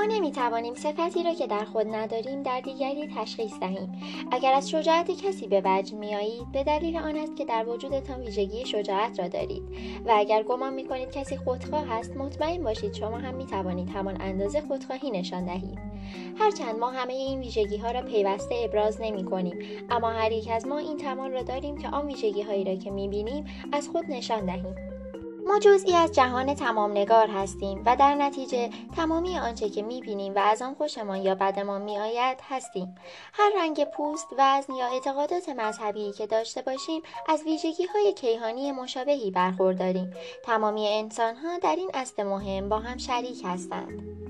ما نمی توانیم صفتی را که در خود نداریم در دیگری تشخیص دهیم. اگر از شجاعت کسی به وجه میآیید به دلیل آن است که در وجودتان ویژگی شجاعت را دارید. و اگر گمان می کنید کسی خودخواه است مطمئن باشید شما هم می توانید همان اندازه خودخواهی نشان دهید. هرچند ما همه این ویژگی ها را پیوسته ابراز نمی کنیم اما هر یک از ما این توان را داریم که آن ویژگی هایی را که می بینیم از خود نشان دهیم. ما جزئی از جهان تمام نگار هستیم و در نتیجه تمامی آنچه که می‌بینیم و از آن خوشمان یا بدمان میآید هستیم. هر رنگ پوست وزن یا اعتقادات مذهبی که داشته باشیم از ویژگی های کیهانی مشابهی برخورداریم. تمامی انسان ها در این اصل مهم با هم شریک هستند.